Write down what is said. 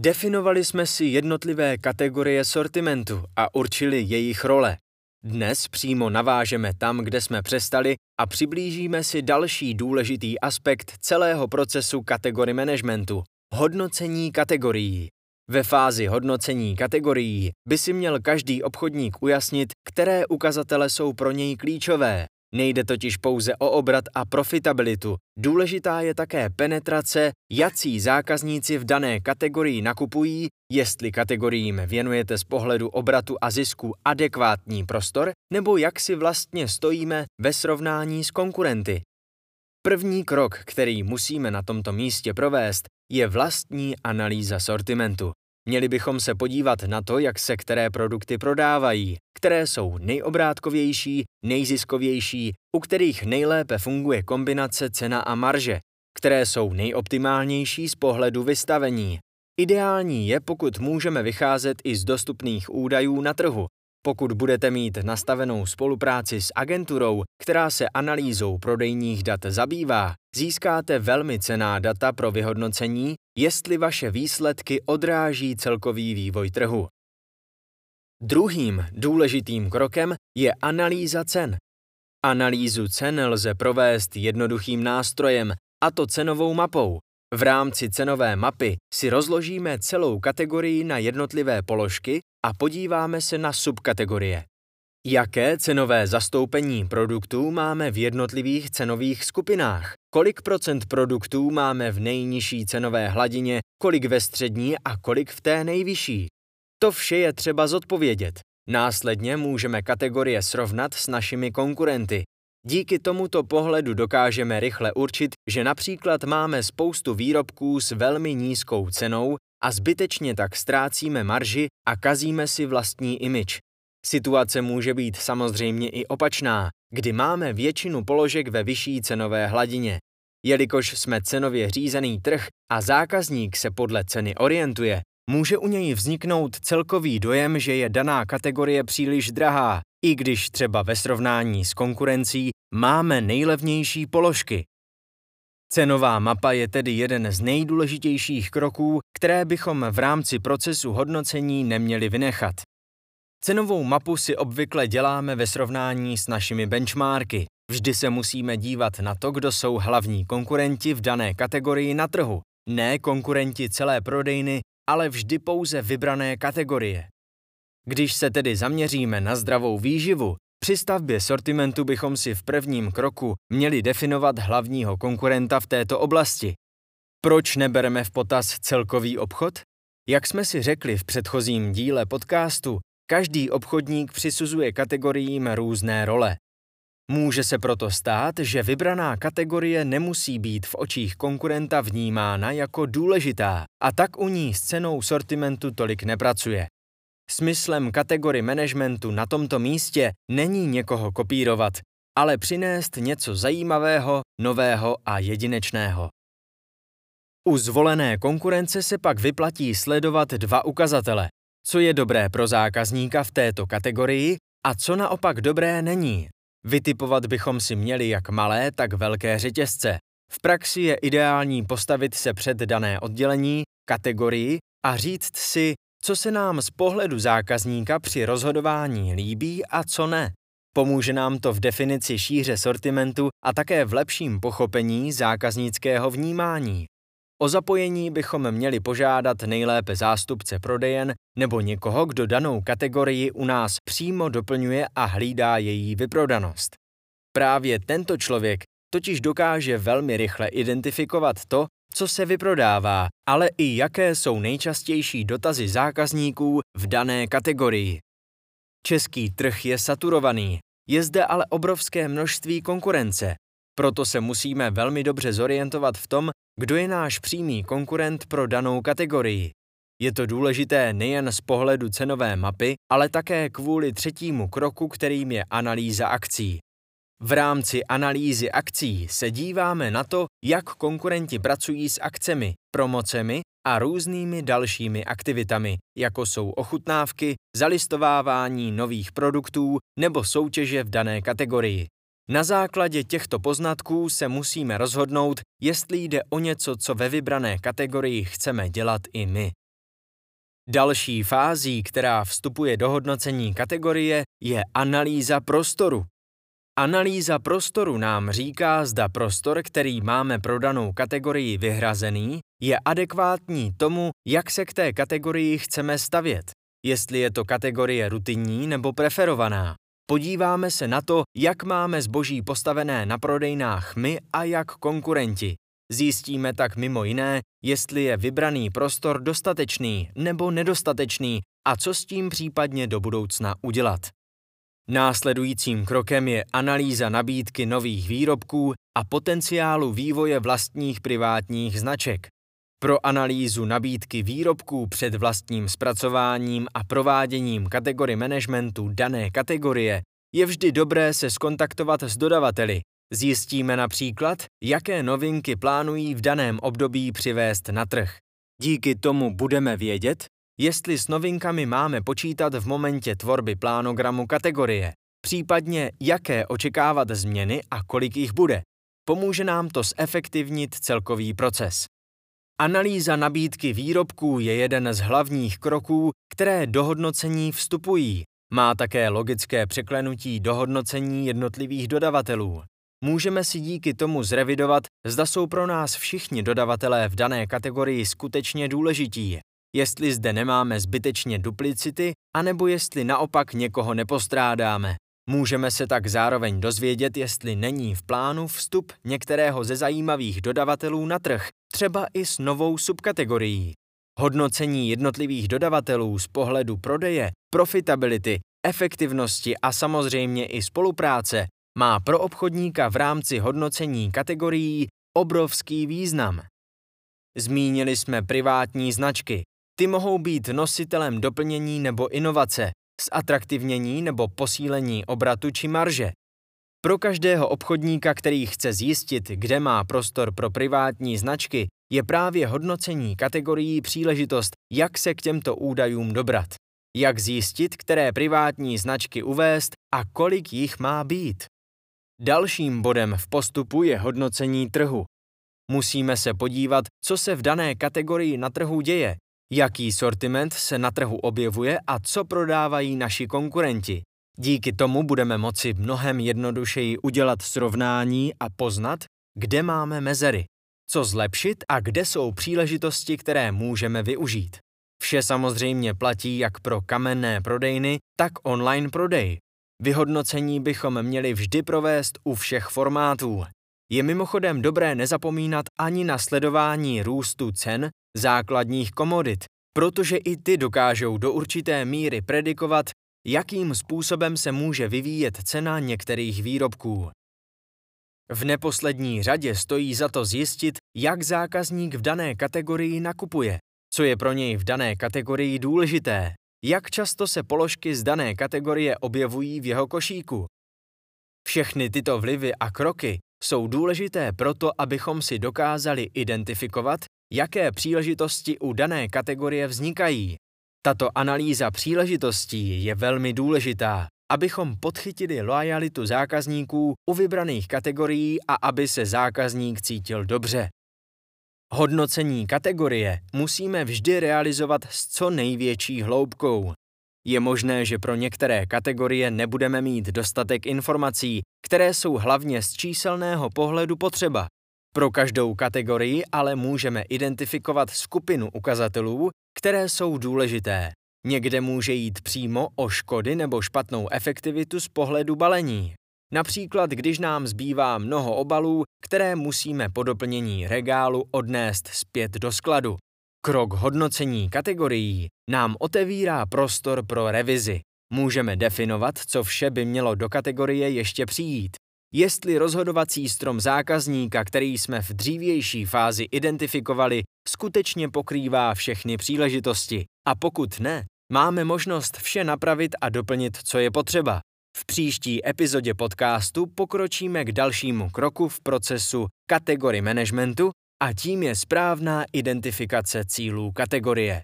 Definovali jsme si jednotlivé kategorie sortimentu a určili jejich role. Dnes přímo navážeme tam, kde jsme přestali a přiblížíme si další důležitý aspekt celého procesu kategory managementu – hodnocení kategorií. Ve fázi hodnocení kategorií by si měl každý obchodník ujasnit, které ukazatele jsou pro něj klíčové. Nejde totiž pouze o obrat a profitabilitu. Důležitá je také penetrace, jací zákazníci v dané kategorii nakupují, jestli kategoriím věnujete z pohledu obratu a zisku adekvátní prostor, nebo jak si vlastně stojíme ve srovnání s konkurenty. První krok, který musíme na tomto místě provést, je vlastní analýza sortimentu. Měli bychom se podívat na to, jak se které produkty prodávají, které jsou nejobrátkovější, nejziskovější, u kterých nejlépe funguje kombinace cena a marže, které jsou nejoptimálnější z pohledu vystavení. Ideální je, pokud můžeme vycházet i z dostupných údajů na trhu, pokud budete mít nastavenou spolupráci s agenturou, která se analýzou prodejních dat zabývá, získáte velmi cená data pro vyhodnocení, jestli vaše výsledky odráží celkový vývoj trhu. Druhým důležitým krokem je analýza cen. Analýzu cen lze provést jednoduchým nástrojem, a to cenovou mapou. V rámci cenové mapy si rozložíme celou kategorii na jednotlivé položky a podíváme se na subkategorie. Jaké cenové zastoupení produktů máme v jednotlivých cenových skupinách? Kolik procent produktů máme v nejnižší cenové hladině, kolik ve střední a kolik v té nejvyšší? To vše je třeba zodpovědět. Následně můžeme kategorie srovnat s našimi konkurenty. Díky tomuto pohledu dokážeme rychle určit, že například máme spoustu výrobků s velmi nízkou cenou a zbytečně tak ztrácíme marži a kazíme si vlastní imič. Situace může být samozřejmě i opačná, kdy máme většinu položek ve vyšší cenové hladině. Jelikož jsme cenově řízený trh a zákazník se podle ceny orientuje, může u něj vzniknout celkový dojem, že je daná kategorie příliš drahá, i když třeba ve srovnání s konkurencí máme nejlevnější položky. Cenová mapa je tedy jeden z nejdůležitějších kroků, které bychom v rámci procesu hodnocení neměli vynechat. Cenovou mapu si obvykle děláme ve srovnání s našimi benchmarky. Vždy se musíme dívat na to, kdo jsou hlavní konkurenti v dané kategorii na trhu. Ne konkurenti celé prodejny, ale vždy pouze vybrané kategorie. Když se tedy zaměříme na zdravou výživu, při stavbě sortimentu bychom si v prvním kroku měli definovat hlavního konkurenta v této oblasti. Proč nebereme v potaz celkový obchod? Jak jsme si řekli v předchozím díle podcastu, každý obchodník přisuzuje kategoriím různé role. Může se proto stát, že vybraná kategorie nemusí být v očích konkurenta vnímána jako důležitá a tak u ní s cenou sortimentu tolik nepracuje. Smyslem kategorie managementu na tomto místě není někoho kopírovat, ale přinést něco zajímavého, nového a jedinečného. U zvolené konkurence se pak vyplatí sledovat dva ukazatele. Co je dobré pro zákazníka v této kategorii a co naopak dobré není. Vytipovat bychom si měli jak malé, tak velké řetězce. V praxi je ideální postavit se před dané oddělení, kategorii a říct si, co se nám z pohledu zákazníka při rozhodování líbí a co ne. Pomůže nám to v definici šíře sortimentu a také v lepším pochopení zákaznického vnímání. O zapojení bychom měli požádat nejlépe zástupce prodejen nebo někoho, kdo danou kategorii u nás přímo doplňuje a hlídá její vyprodanost. Právě tento člověk totiž dokáže velmi rychle identifikovat to, co se vyprodává, ale i jaké jsou nejčastější dotazy zákazníků v dané kategorii. Český trh je saturovaný, je zde ale obrovské množství konkurence, proto se musíme velmi dobře zorientovat v tom, kdo je náš přímý konkurent pro danou kategorii. Je to důležité nejen z pohledu cenové mapy, ale také kvůli třetímu kroku, kterým je analýza akcí. V rámci analýzy akcí se díváme na to, jak konkurenti pracují s akcemi, promocemi a různými dalšími aktivitami, jako jsou ochutnávky, zalistovávání nových produktů nebo soutěže v dané kategorii. Na základě těchto poznatků se musíme rozhodnout, jestli jde o něco, co ve vybrané kategorii chceme dělat i my. Další fází, která vstupuje do hodnocení kategorie, je analýza prostoru. Analýza prostoru nám říká, zda prostor, který máme pro danou kategorii vyhrazený, je adekvátní tomu, jak se k té kategorii chceme stavět, jestli je to kategorie rutinní nebo preferovaná. Podíváme se na to, jak máme zboží postavené na prodejnách my a jak konkurenti. Zjistíme tak mimo jiné, jestli je vybraný prostor dostatečný nebo nedostatečný a co s tím případně do budoucna udělat. Následujícím krokem je analýza nabídky nových výrobků a potenciálu vývoje vlastních privátních značek. Pro analýzu nabídky výrobků před vlastním zpracováním a prováděním kategorii managementu dané kategorie je vždy dobré se skontaktovat s dodavateli. Zjistíme například, jaké novinky plánují v daném období přivést na trh. Díky tomu budeme vědět, jestli s novinkami máme počítat v momentě tvorby plánogramu kategorie, případně jaké očekávat změny a kolik jich bude. Pomůže nám to zefektivnit celkový proces. Analýza nabídky výrobků je jeden z hlavních kroků, které do hodnocení vstupují. Má také logické překlenutí do hodnocení jednotlivých dodavatelů. Můžeme si díky tomu zrevidovat, zda jsou pro nás všichni dodavatelé v dané kategorii skutečně důležití, jestli zde nemáme zbytečně duplicity, anebo jestli naopak někoho nepostrádáme. Můžeme se tak zároveň dozvědět, jestli není v plánu vstup některého ze zajímavých dodavatelů na trh, třeba i s novou subkategorií. Hodnocení jednotlivých dodavatelů z pohledu prodeje, profitability, efektivnosti a samozřejmě i spolupráce má pro obchodníka v rámci hodnocení kategorií obrovský význam. Zmínili jsme privátní značky. Ty mohou být nositelem doplnění nebo inovace, zatraktivnění nebo posílení obratu či marže. Pro každého obchodníka, který chce zjistit, kde má prostor pro privátní značky, je právě hodnocení kategorií příležitost, jak se k těmto údajům dobrat. Jak zjistit, které privátní značky uvést a kolik jich má být. Dalším bodem v postupu je hodnocení trhu. Musíme se podívat, co se v dané kategorii na trhu děje, jaký sortiment se na trhu objevuje a co prodávají naši konkurenti. Díky tomu budeme moci mnohem jednodušeji udělat srovnání a poznat, kde máme mezery, co zlepšit a kde jsou příležitosti, které můžeme využít. Vše samozřejmě platí jak pro kamenné prodejny, tak online prodej. Vyhodnocení bychom měli vždy provést u všech formátů. Je mimochodem dobré nezapomínat ani na sledování růstu cen základních komodit, protože i ty dokážou do určité míry predikovat, jakým způsobem se může vyvíjet cena některých výrobků. V neposlední řadě stojí za to zjistit, jak zákazník v dané kategorii nakupuje, co je pro něj v dané kategorii důležité, jak často se položky z dané kategorie objevují v jeho košíku. Všechny tyto vlivy a kroky jsou důležité proto, abychom si dokázali identifikovat, jaké příležitosti u dané kategorie vznikají. Tato analýza příležitostí je velmi důležitá, abychom podchytili lojalitu zákazníků u vybraných kategorií a aby se zákazník cítil dobře. Hodnocení kategorie musíme vždy realizovat s co největší hloubkou. Je možné, že pro některé kategorie nebudeme mít dostatek informací, které jsou hlavně z číselného pohledu potřeba. Pro každou kategorii ale můžeme identifikovat skupinu ukazatelů, které jsou důležité. Někde může jít přímo o škody nebo špatnou efektivitu z pohledu balení. Například, když nám zbývá mnoho obalů, které musíme po doplnění regálu odnést zpět do skladu. Krok hodnocení kategorií nám otevírá prostor pro revizi. Můžeme definovat, co vše by mělo do kategorie ještě přijít. Jestli rozhodovací strom zákazníka, který jsme v dřívější fázi identifikovali, skutečně pokrývá všechny příležitosti. A pokud ne, máme možnost vše napravit a doplnit, co je potřeba. V příští epizodě podcastu pokročíme k dalšímu kroku v procesu kategorii managementu a tím je správná identifikace cílů kategorie.